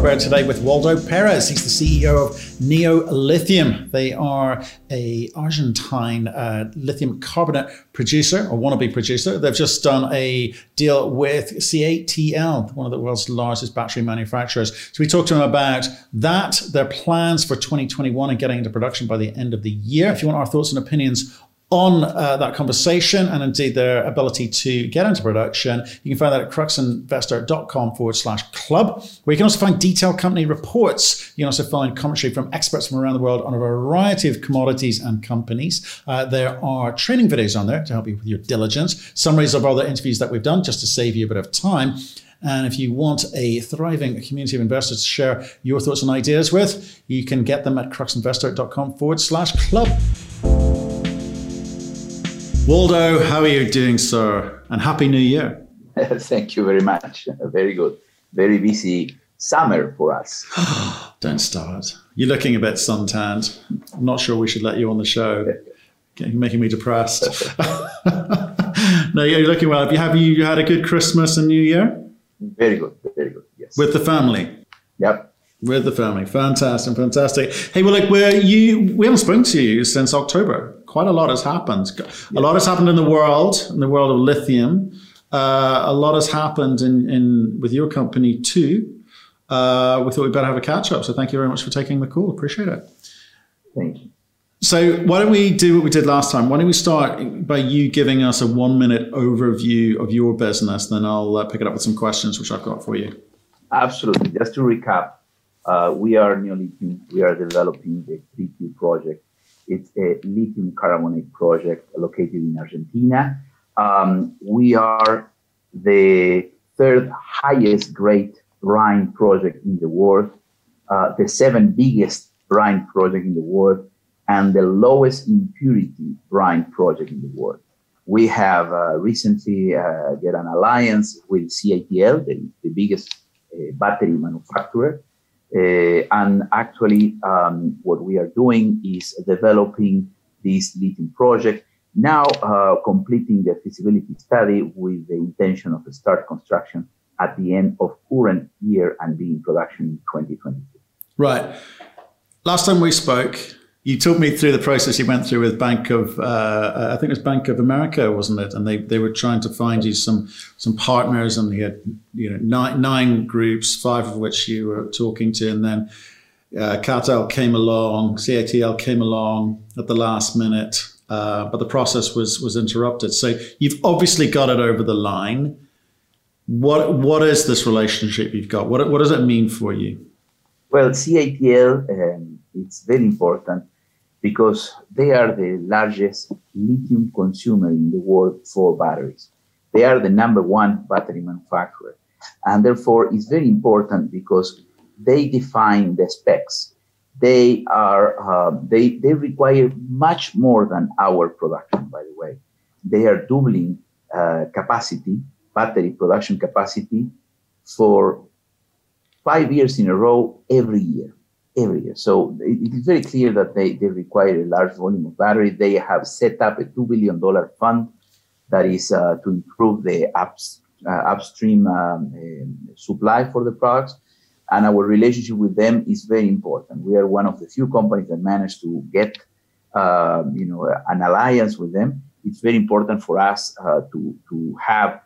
About today with Waldo Perez. He's the CEO of Neo Lithium. They are a Argentine uh, lithium carbonate producer or wannabe producer. They've just done a deal with CATL, one of the world's largest battery manufacturers. So we talked to him about that, their plans for 2021 and getting into production by the end of the year. If you want our thoughts and opinions on uh, that conversation and indeed their ability to get into production, you can find that at cruxinvestor.com forward slash club, where you can also find detailed company reports. You can also find commentary from experts from around the world on a variety of commodities and companies. Uh, there are training videos on there to help you with your diligence, summaries of other interviews that we've done just to save you a bit of time. And if you want a thriving community of investors to share your thoughts and ideas with, you can get them at cruxinvestor.com forward slash club. Waldo, how are you doing, sir? And Happy New Year. Thank you very much. Very good. Very busy summer for us. Don't start. You're looking a bit suntanned. I'm not sure we should let you on the show. You're making me depressed. no, you're looking well. Have you, have you had a good Christmas and New Year? Very good. Very good. Yes. With the family? Yep. With the family. Fantastic. Fantastic. Hey, well, like, we're, you, we haven't spoken to you since October quite a lot has happened. A lot has happened in the world, in the world of lithium. Uh, a lot has happened in, in with your company too. Uh, we thought we'd better have a catch up. So thank you very much for taking the call. Appreciate it. Thank you. So why don't we do what we did last time? Why don't we start by you giving us a one minute overview of your business? Then I'll uh, pick it up with some questions which I've got for you. Absolutely. Just to recap, uh, we are Neo Lithium. We are developing the 3Q project it's a lithium carbonate project located in Argentina. Um, we are the third highest grade brine project in the world, uh, the seventh biggest brine project in the world, and the lowest impurity brine project in the world. We have uh, recently uh, get an alliance with CATL, the, the biggest uh, battery manufacturer, uh, and actually, um, what we are doing is developing this lithium project, now uh, completing the feasibility study with the intention of start construction at the end of current year and be in production in 2022. Right. Last time we spoke, you took me through the process you went through with Bank of, uh, I think it was Bank of America, wasn't it? And they, they were trying to find you some some partners, and you had you know nine, nine groups, five of which you were talking to, and then uh, CATL came along, CATL came along at the last minute, uh, but the process was was interrupted. So you've obviously got it over the line. What what is this relationship you've got? What what does it mean for you? Well, CATL. Um, it's very important because they are the largest lithium consumer in the world for batteries. They are the number one battery manufacturer. And therefore, it's very important because they define the specs. They are uh, they they require much more than our production. By the way, they are doubling uh, capacity, battery production capacity, for five years in a row every year year. So it is very clear that they, they require a large volume of battery. They have set up a $2 billion fund that is uh, to improve the ups, uh, upstream um, uh, supply for the products. And our relationship with them is very important. We are one of the few companies that managed to get, um, you know, an alliance with them. It's very important for us uh, to, to have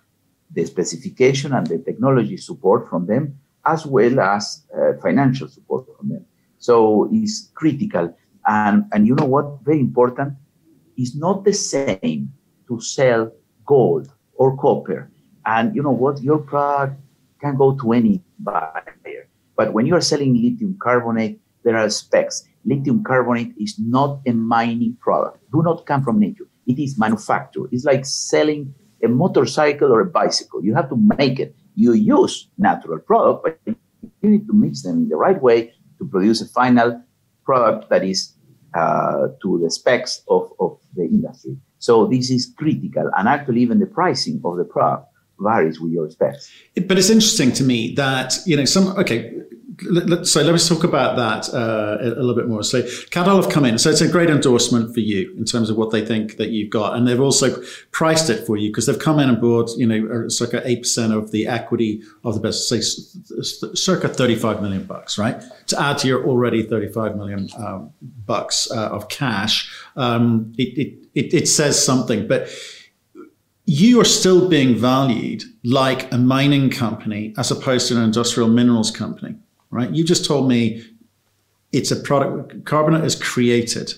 the specification and the technology support from them, as well as uh, financial support from them. So it's critical. And, and you know what? Very important. It's not the same to sell gold or copper. And you know what? Your product can go to any buyer. But when you are selling lithium carbonate, there are specs. Lithium carbonate is not a mining product. Do not come from nature. It is manufactured. It's like selling a motorcycle or a bicycle. You have to make it. You use natural product, but you need to mix them in the right way to produce a final product that is uh, to the specs of, of the industry. So this is critical. And actually, even the pricing of the product varies with your specs. But it's interesting to me that, you know, some, okay, so let me talk about that uh, a little bit more. So CATL have come in, so it's a great endorsement for you in terms of what they think that you've got, and they've also priced it for you because they've come in and bought, you know, circa eight percent of the equity of the business, say circa thirty-five million bucks, right? To add to your already thirty-five million um, bucks uh, of cash, um, it, it, it it says something, but you are still being valued like a mining company as opposed to an industrial minerals company, right? You just told me it's a product, carbonate is created,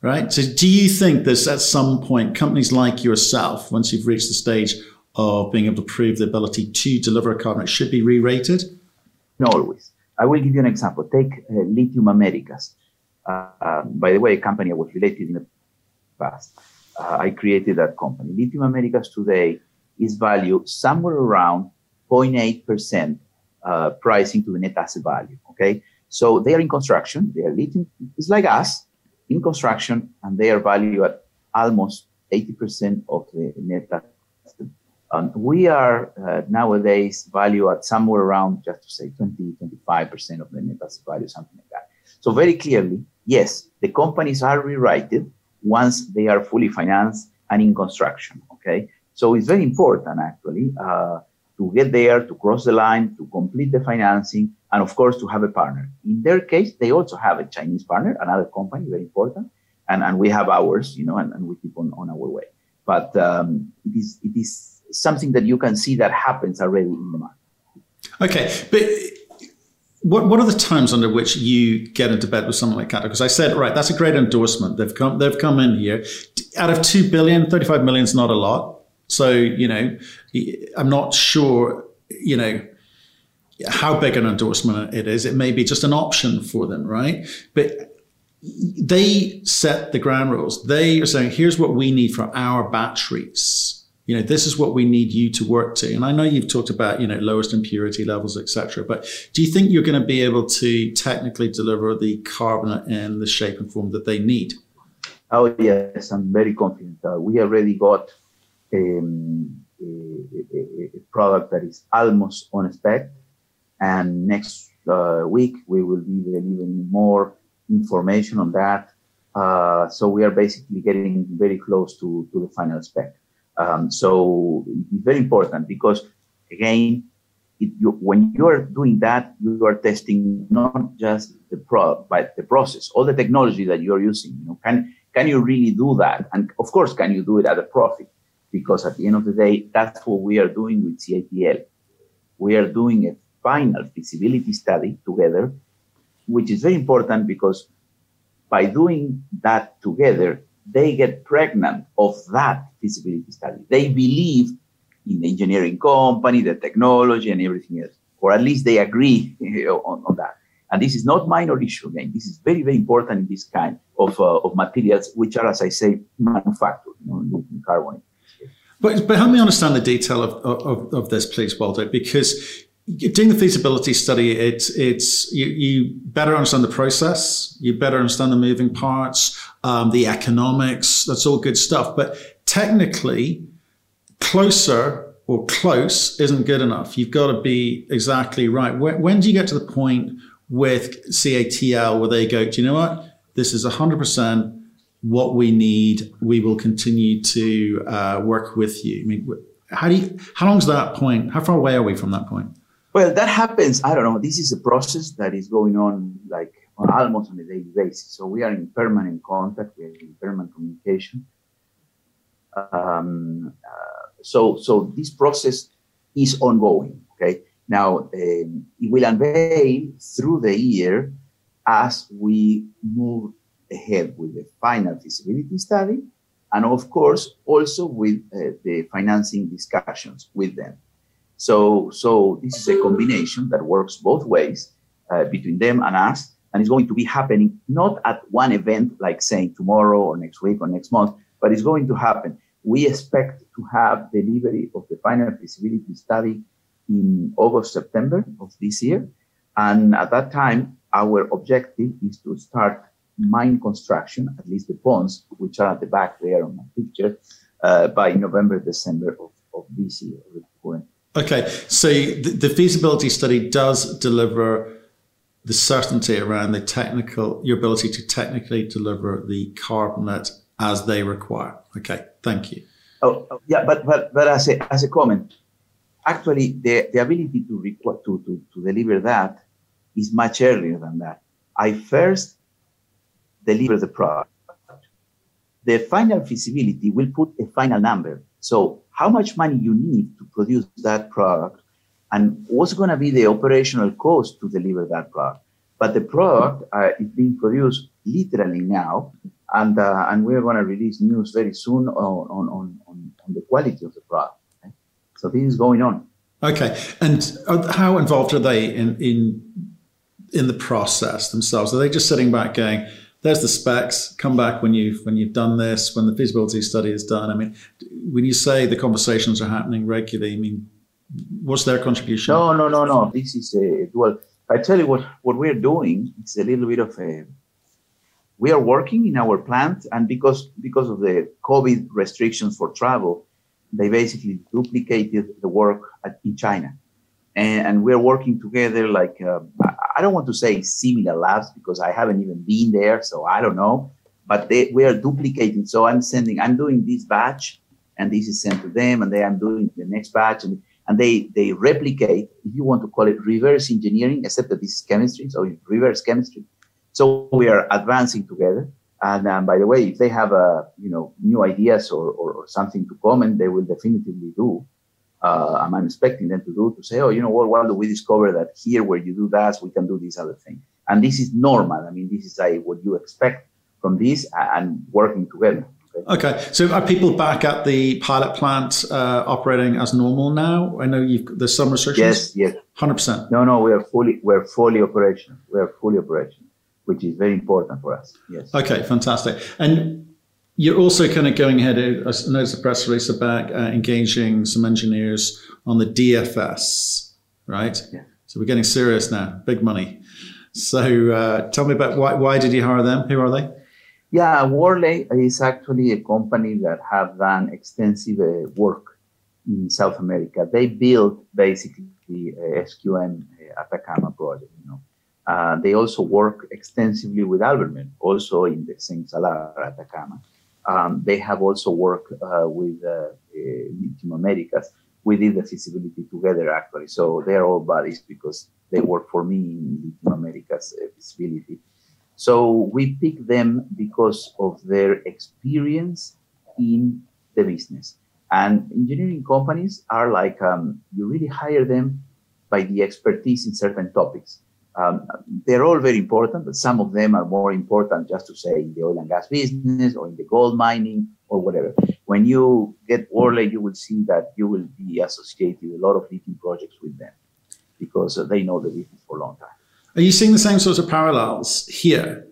right? So do you think that at some point companies like yourself, once you've reached the stage of being able to prove the ability to deliver a carbonate, should be re-rated? No, always. I will give you an example. Take uh, Lithium Americas. Uh, uh, by the way, a company I was related in the past uh, I created that company. Lithium Americas today is valued somewhere around 0.8% uh, pricing to the net asset value. Okay. So they are in construction. They are lithium, it's like us in construction, and they are valued at almost 80% of the net asset. Um, we are uh, nowadays valued at somewhere around, just to say 20, 25% of the net asset value, something like that. So very clearly, yes, the companies are rewritten once they are fully financed and in construction. Okay, so it's very important actually uh, to get there, to cross the line, to complete the financing, and of course to have a partner. In their case, they also have a Chinese partner, another company, very important, and, and we have ours, you know, and, and we keep on, on our way. But um, it is it is something that you can see that happens already in the market. Okay, but what what are the times under which you get into bed with someone like that? Because I said, right, that's a great endorsement. They've come they've come in here. Out of 2 billion, 35 million is not a lot. So, you know, I'm not sure, you know, how big an endorsement it is. It may be just an option for them, right? But they set the ground rules. They are saying, here's what we need for our batteries you know this is what we need you to work to and i know you've talked about you know lowest impurity levels etc but do you think you're going to be able to technically deliver the carbonate in the shape and form that they need oh yes i'm very confident uh, we already got um, a, a, product that is almost on spec and next uh, week we will be delivering more information on that uh, so we are basically getting very close to, to the final spec um, so it's very important because again, you, when you are doing that, you are testing not just the product, but the process, all the technology that you are using. You know, can can you really do that? And of course, can you do it at a profit? Because at the end of the day, that's what we are doing with CATL. We are doing a final feasibility study together, which is very important because by doing that together, they get pregnant of that feasibility study. They believe in the engineering company, the technology, and everything else, or at least they agree on, on that. And this is not minor issue again. This is very, very important in this kind of, uh, of materials, which are, as I say, manufactured, you know, in carbon. But, but help me understand the detail of, of, of this, please, Waldo, because doing the feasibility study, it's it's you, you better understand the process, you better understand the moving parts, um, the economics. That's all good stuff. But technically, closer or close isn't good enough. You've got to be exactly right. When, when do you get to the point with CATL where they go, do you know what? This is 100% what we need. We will continue to uh, work with you. I mean, how do you, how long is that point? How far away are we from that point? Well, that happens. I don't know. This is a process that is going on like almost on a daily basis. So we are in permanent contact. We are in permanent communication. Um, uh, so, so this process is ongoing. Okay. Now um, it will unveil through the year as we move ahead with the final feasibility study, and of course also with uh, the financing discussions with them. So, so this is a combination that works both ways uh, between them and us, and it's going to be happening not at one event like saying tomorrow or next week or next month, but it's going to happen. We expect to have delivery of the final feasibility study in August, September of this year, and at that time, our objective is to start mine construction, at least the ponds, which are at the back there on my picture, uh, by November, December of, of this year, Okay, so the, the feasibility study does deliver the certainty around the technical, your ability to technically deliver the carbonate as they require. Okay, thank you. Oh, oh yeah, but but but as a as a comment, actually the, the ability to, requ- to to to deliver that is much earlier than that. I first deliver the product. The final feasibility will put a final number. So how much money you need to produce that product and what's going to be the operational cost to deliver that product. But the product uh, is being produced literally now, and uh, and we're going to release news very soon on, on, on, on the quality of the product. Okay? So this is going on. Okay, and how involved are they in in in the process themselves? Are they just sitting back going? There's the specs. Come back when you've when you've done this, when the feasibility study is done. I mean, when you say the conversations are happening regularly, I mean, what's their contribution? No, no, no, no. This is a well. I tell you what what we're doing. It's a little bit of a. We are working in our plant, and because because of the COVID restrictions for travel, they basically duplicated the work at, in China and, and we're working together like uh, I don't want to say similar labs because I haven't even been there, so I don't know. But they, we are duplicating. So I'm sending, I'm doing this batch, and this is sent to them, and then I'm doing the next batch, and and they they replicate. If you want to call it reverse engineering, except that this is chemistry, so reverse chemistry. So we are advancing together. And um, by the way, if they have a you know new ideas or, or, or something to comment, they will definitively do uh, I'm expecting them to do to say, oh, you know what? Why do we discover that here where you do that, we can do this other thing? And this is normal. I mean, this is like what you expect from this and working together. Okay. okay. So are people back at the pilot plant uh, operating as normal now? I know you've there's some restrictions. Yes. Yes. Hundred percent. No, no, we are fully we're fully operational. We are fully operational, which is very important for us. Yes. Okay. Fantastic. And you're also kind of going ahead. I noticed a press release about uh, engaging some engineers on the DFS, right? Yeah. So we're getting serious now, big money. So uh, tell me about why, why did you hire them? Who are they? Yeah, Worley is actually a company that have done extensive uh, work in South America. They built basically the uh, SQM uh, Atacama project. You know, uh, they also work extensively with Albemarle, also in the St. Salar Atacama. Um, they have also worked uh, with uh, Lithium Americas. We did the feasibility together actually. So they're all buddies because they work for me in Lithium Americas uh, feasibility. So we pick them because of their experience in the business. And engineering companies are like um, you really hire them by the expertise in certain topics. Um, they're all very important, but some of them are more important, just to say, in the oil and gas business or in the gold mining or whatever. When you get Worley, you will see that you will be associated with a lot of lithium projects with them because they know the business for a long time. Are you seeing the same sorts of parallels here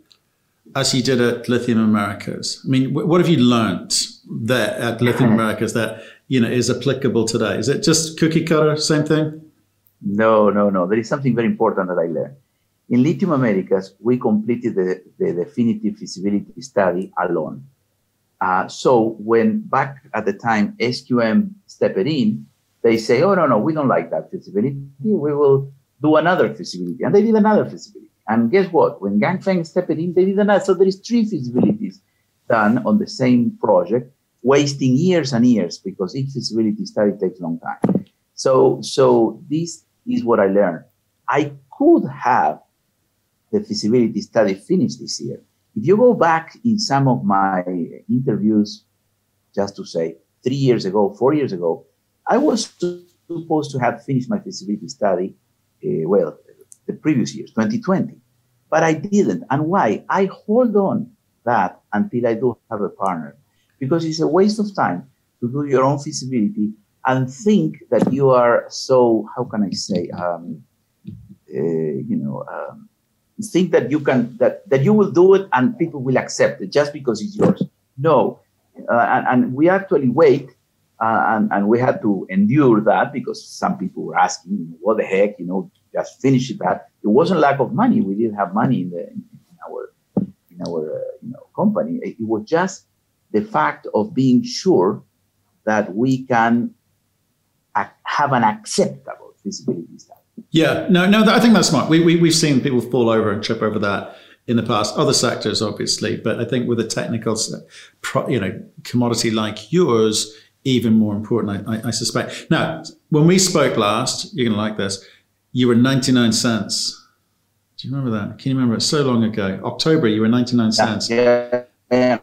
as you did at Lithium Americas? I mean, what have you learned there at Lithium Americas that you know is applicable today? Is it just cookie cutter, same thing? No, no, no. There is something very important that I learned. In Lithium Americas, we completed the, the definitive feasibility study alone. Uh, so when back at the time SQM stepped in, they say, oh, no, no, we don't like that feasibility. We will do another feasibility. And they did another feasibility. And guess what? When Ganfeng stepped in, they did another. So there is three feasibilities done on the same project, wasting years and years because each feasibility study takes a long time. So, so this is what I learned. I could have the feasibility study finished this year. If you go back in some of my interviews, just to say three years ago, four years ago, I was supposed to have finished my feasibility study, uh, well, the previous years, 2020, but I didn't. And why? I hold on that until I do have a partner because it's a waste of time to do your own feasibility and think that you are so how can I say um, uh, you know um, think that you can that that you will do it and people will accept it just because it's yours. No, uh, and, and, we actually wait. Uh, and, and we had to endure that because some people were asking, what the heck, you know, just finish it that. It wasn't lack of money. We didn't have money in, the, in our, in our uh, you know, company. It, it was just the fact of being sure that we can have an acceptable feasibility study. Yeah, no, no, I think that's smart. We, we, we've seen people fall over and trip over that in the past. Other sectors, obviously, but I think with a technical, you know, commodity like yours, even more important, I, I, I suspect. Now, when we spoke last, you're going to like this. You were 99 cents. Do you remember that? Can you remember it? So long ago, October, you were 99 cents. Yeah. yeah.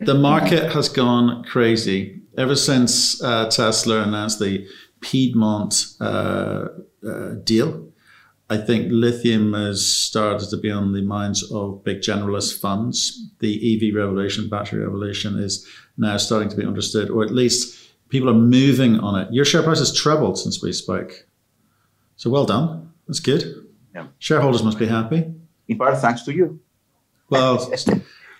The market has gone crazy ever since uh, Tesla announced the Piedmont uh, uh, deal. I think lithium has started to be on the minds of big generalist funds. The EV revolution, battery revolution, is now starting to be understood, or at least people are moving on it. Your share price has trebled since we spoke. So well done. That's good. Yeah. Shareholders must be happy. In part, thanks to you. Well,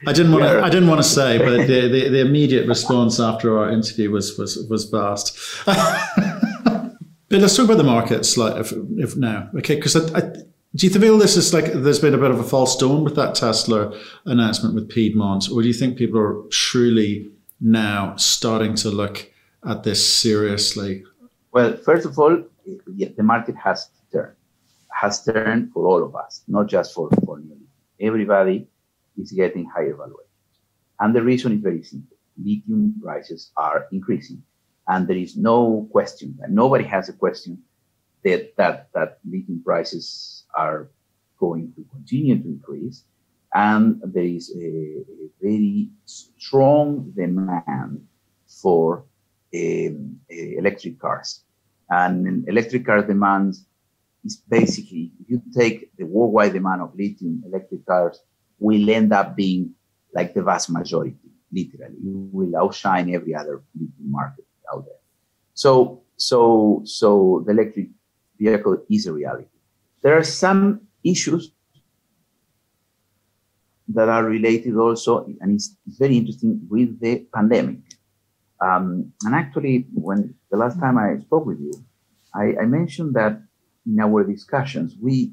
I didn't want to. I didn't want to say, but the, the, the immediate response after our interview was was was vast. but let's talk about the markets, like if, if now, okay? Because I, I, do you feel this is like there's been a bit of a false dawn with that Tesla announcement with Piedmont, or do you think people are truly now starting to look at this seriously? Well, first of all, yeah, the market has turned, has turned for all of us, not just for for everybody is getting higher valuations. And the reason is very simple. Lithium prices are increasing. And there is no question, and nobody has a question that, that, that lithium prices are going to continue to increase. And there is a, a very strong demand for um, electric cars. And electric car demand is basically, if you take the worldwide demand of lithium electric cars will end up being like the vast majority, literally. It will outshine every other lithium market. So, so, so the electric vehicle is a reality. There are some issues that are related also, and it's very interesting with the pandemic. Um, and actually, when the last time I spoke with you, I, I mentioned that in our discussions, we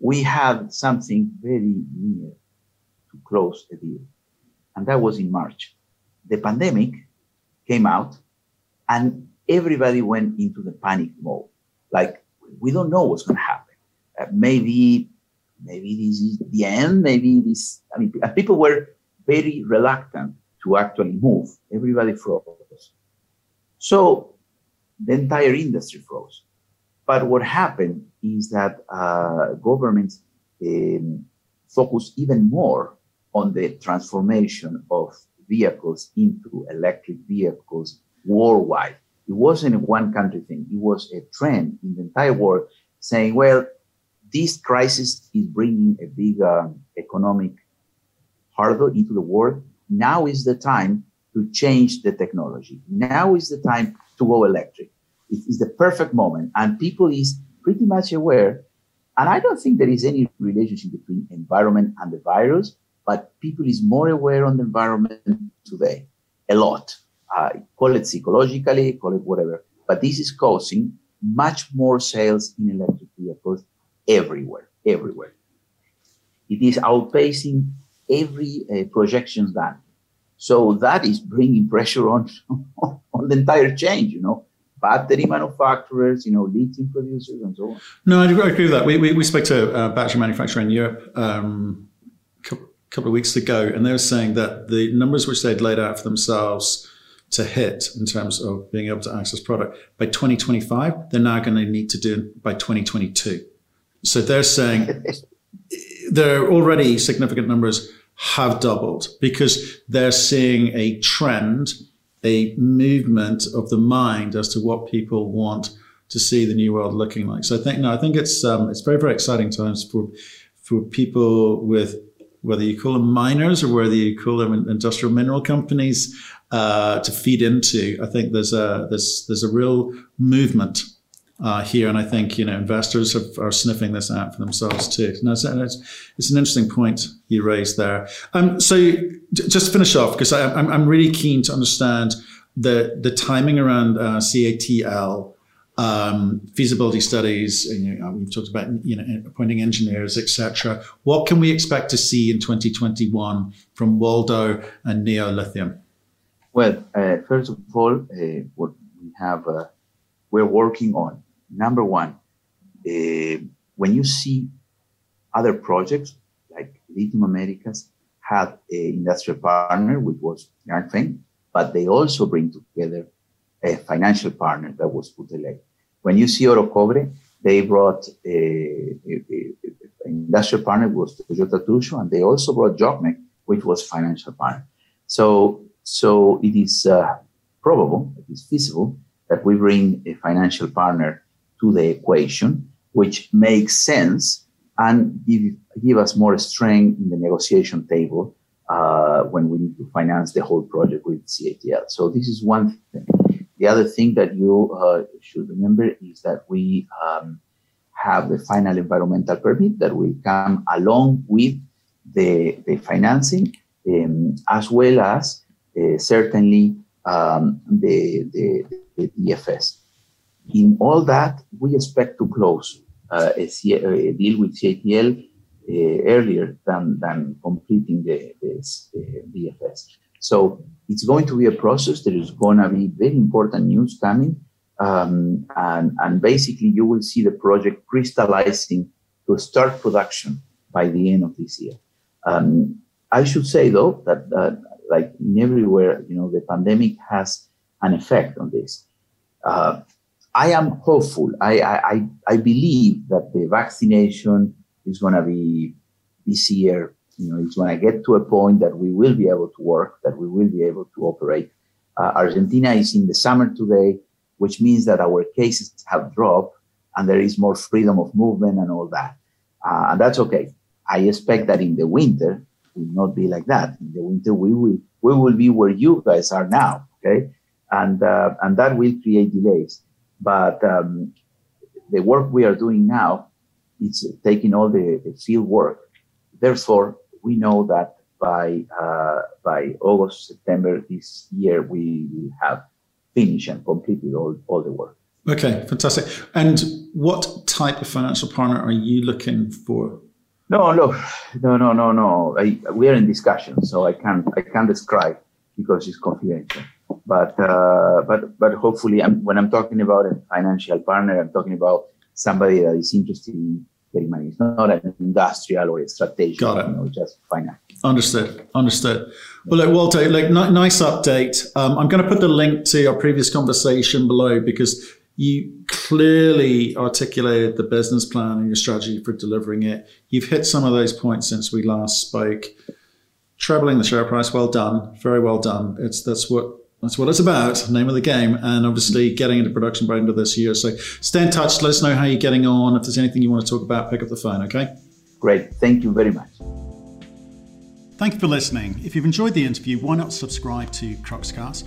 we had something very near to close a deal. And that was in March. The pandemic came out and everybody went into the panic mode. Like, we don't know what's going to happen. Uh, maybe, maybe this is the end. Maybe this, I mean, people were very reluctant to actually move. Everybody froze. So the entire industry froze. But what happened is that uh, governments um, focused even more on the transformation of vehicles into electric vehicles worldwide. It wasn't a one country thing. It was a trend in the entire world saying, well, this crisis is bringing a big um, economic hurdle into the world. Now is the time to change the technology. Now is the time to go electric. It is the perfect moment. And people is pretty much aware. And I don't think there is any relationship between environment and the virus but people is more aware on the environment today, a lot. Uh, call it psychologically, call it whatever. But this is causing much more sales in electric vehicles everywhere, everywhere. It is outpacing every uh, projections done. So that is bringing pressure on, on the entire chain, you know, battery manufacturers, you know, lithium producers and so on. No, I agree with that. We, we, we spoke to a battery manufacturer in Europe um, couple of weeks ago, and they were saying that the numbers which they'd laid out for themselves to hit in terms of being able to access product by 2025, they're now going to need to do it by 2022. So they're saying there are already significant numbers have doubled because they're seeing a trend, a movement of the mind as to what people want to see the new world looking like. So I think no, I think it's um, it's very very exciting times for for people with whether you call them miners or whether you call them industrial mineral companies, uh, to feed into. I think there's a there's there's a real movement uh, here, and I think you know investors have, are sniffing this out for themselves too. No, it's, it's, an interesting point you raised there. Um, so just to finish off, because I'm I'm really keen to understand the the timing around uh, CATL um, feasibility studies. And, you know, we've talked about you know appointing engineers, etc. What can we expect to see in 2021 from Waldo and Neo Lithium? Well, uh, first of all, uh, what we have uh, we're working on number one, uh, when you see other projects like Lithium Americas had an industrial partner, which was Ganfeng, but they also bring together a financial partner that was Putelec. When you see Orocobre, they brought an industrial partner was Toyota Tsusho, and they also brought JOGMEC, which was financial partner. So, so it is uh, probable, it is feasible that we bring a financial partner to the equation, which makes sense and give, give us more strength in the negotiation table uh, when we need to finance the whole project with CATL. So this is one thing. The other thing that you uh, should remember is that we um, have the final environmental permit that will come along with the, the financing, um, as well as certainly um, the, the, the DFS. In all that, we expect to close uh, a, C- a, deal with CATL uh, earlier than, than completing the, the DFS. So it's going to be a process. There is going to be very important news coming. Um, and, and basically, you will see the project crystallizing to start production by the end of this year. Um, I should say, though, that uh, like everywhere, you know, the pandemic has an effect on this. Uh, I am hopeful. I, I, I believe that the vaccination is going to be this year. You know, it's going to get to a point that we will be able to work, that we will be able to operate. Uh, Argentina is in the summer today, which means that our cases have dropped and there is more freedom of movement and all that. Uh, and that's okay. I expect that in the winter, will not be like that. In the winter, we will we will be where you guys are now, okay? And uh, and that will create delays. But um, the work we are doing now is taking all the, the, field work. Therefore, we know that by uh, by August September this year, we will have finished and completed all, all the work. Okay, fantastic. And what type of financial partner are you looking for? No, look, no, no, no, no. I, we are in discussion, so I can't, I can't describe because it's confidential. But, uh, but, but hopefully, I'm, when I'm talking about a financial partner, I'm talking about somebody that is interested in getting money. It's not an industrial or a strategic. Got it. You know, just finance. Understood. Understood. Well, look, Walter, like n- nice update. Um, I'm going to put the link to our previous conversation below because you clearly articulated the business plan and your strategy for delivering it. You've hit some of those points since we last spoke. Trebling the share price, well done, very well done. It's that's what that's what it's about, name of the game, and obviously getting into production by the end of this year. So stay in touch. Let us know how you're getting on. If there's anything you want to talk about, pick up the phone. Okay. Great. Thank you very much. Thank you for listening. If you've enjoyed the interview, why not subscribe to Cruxcast?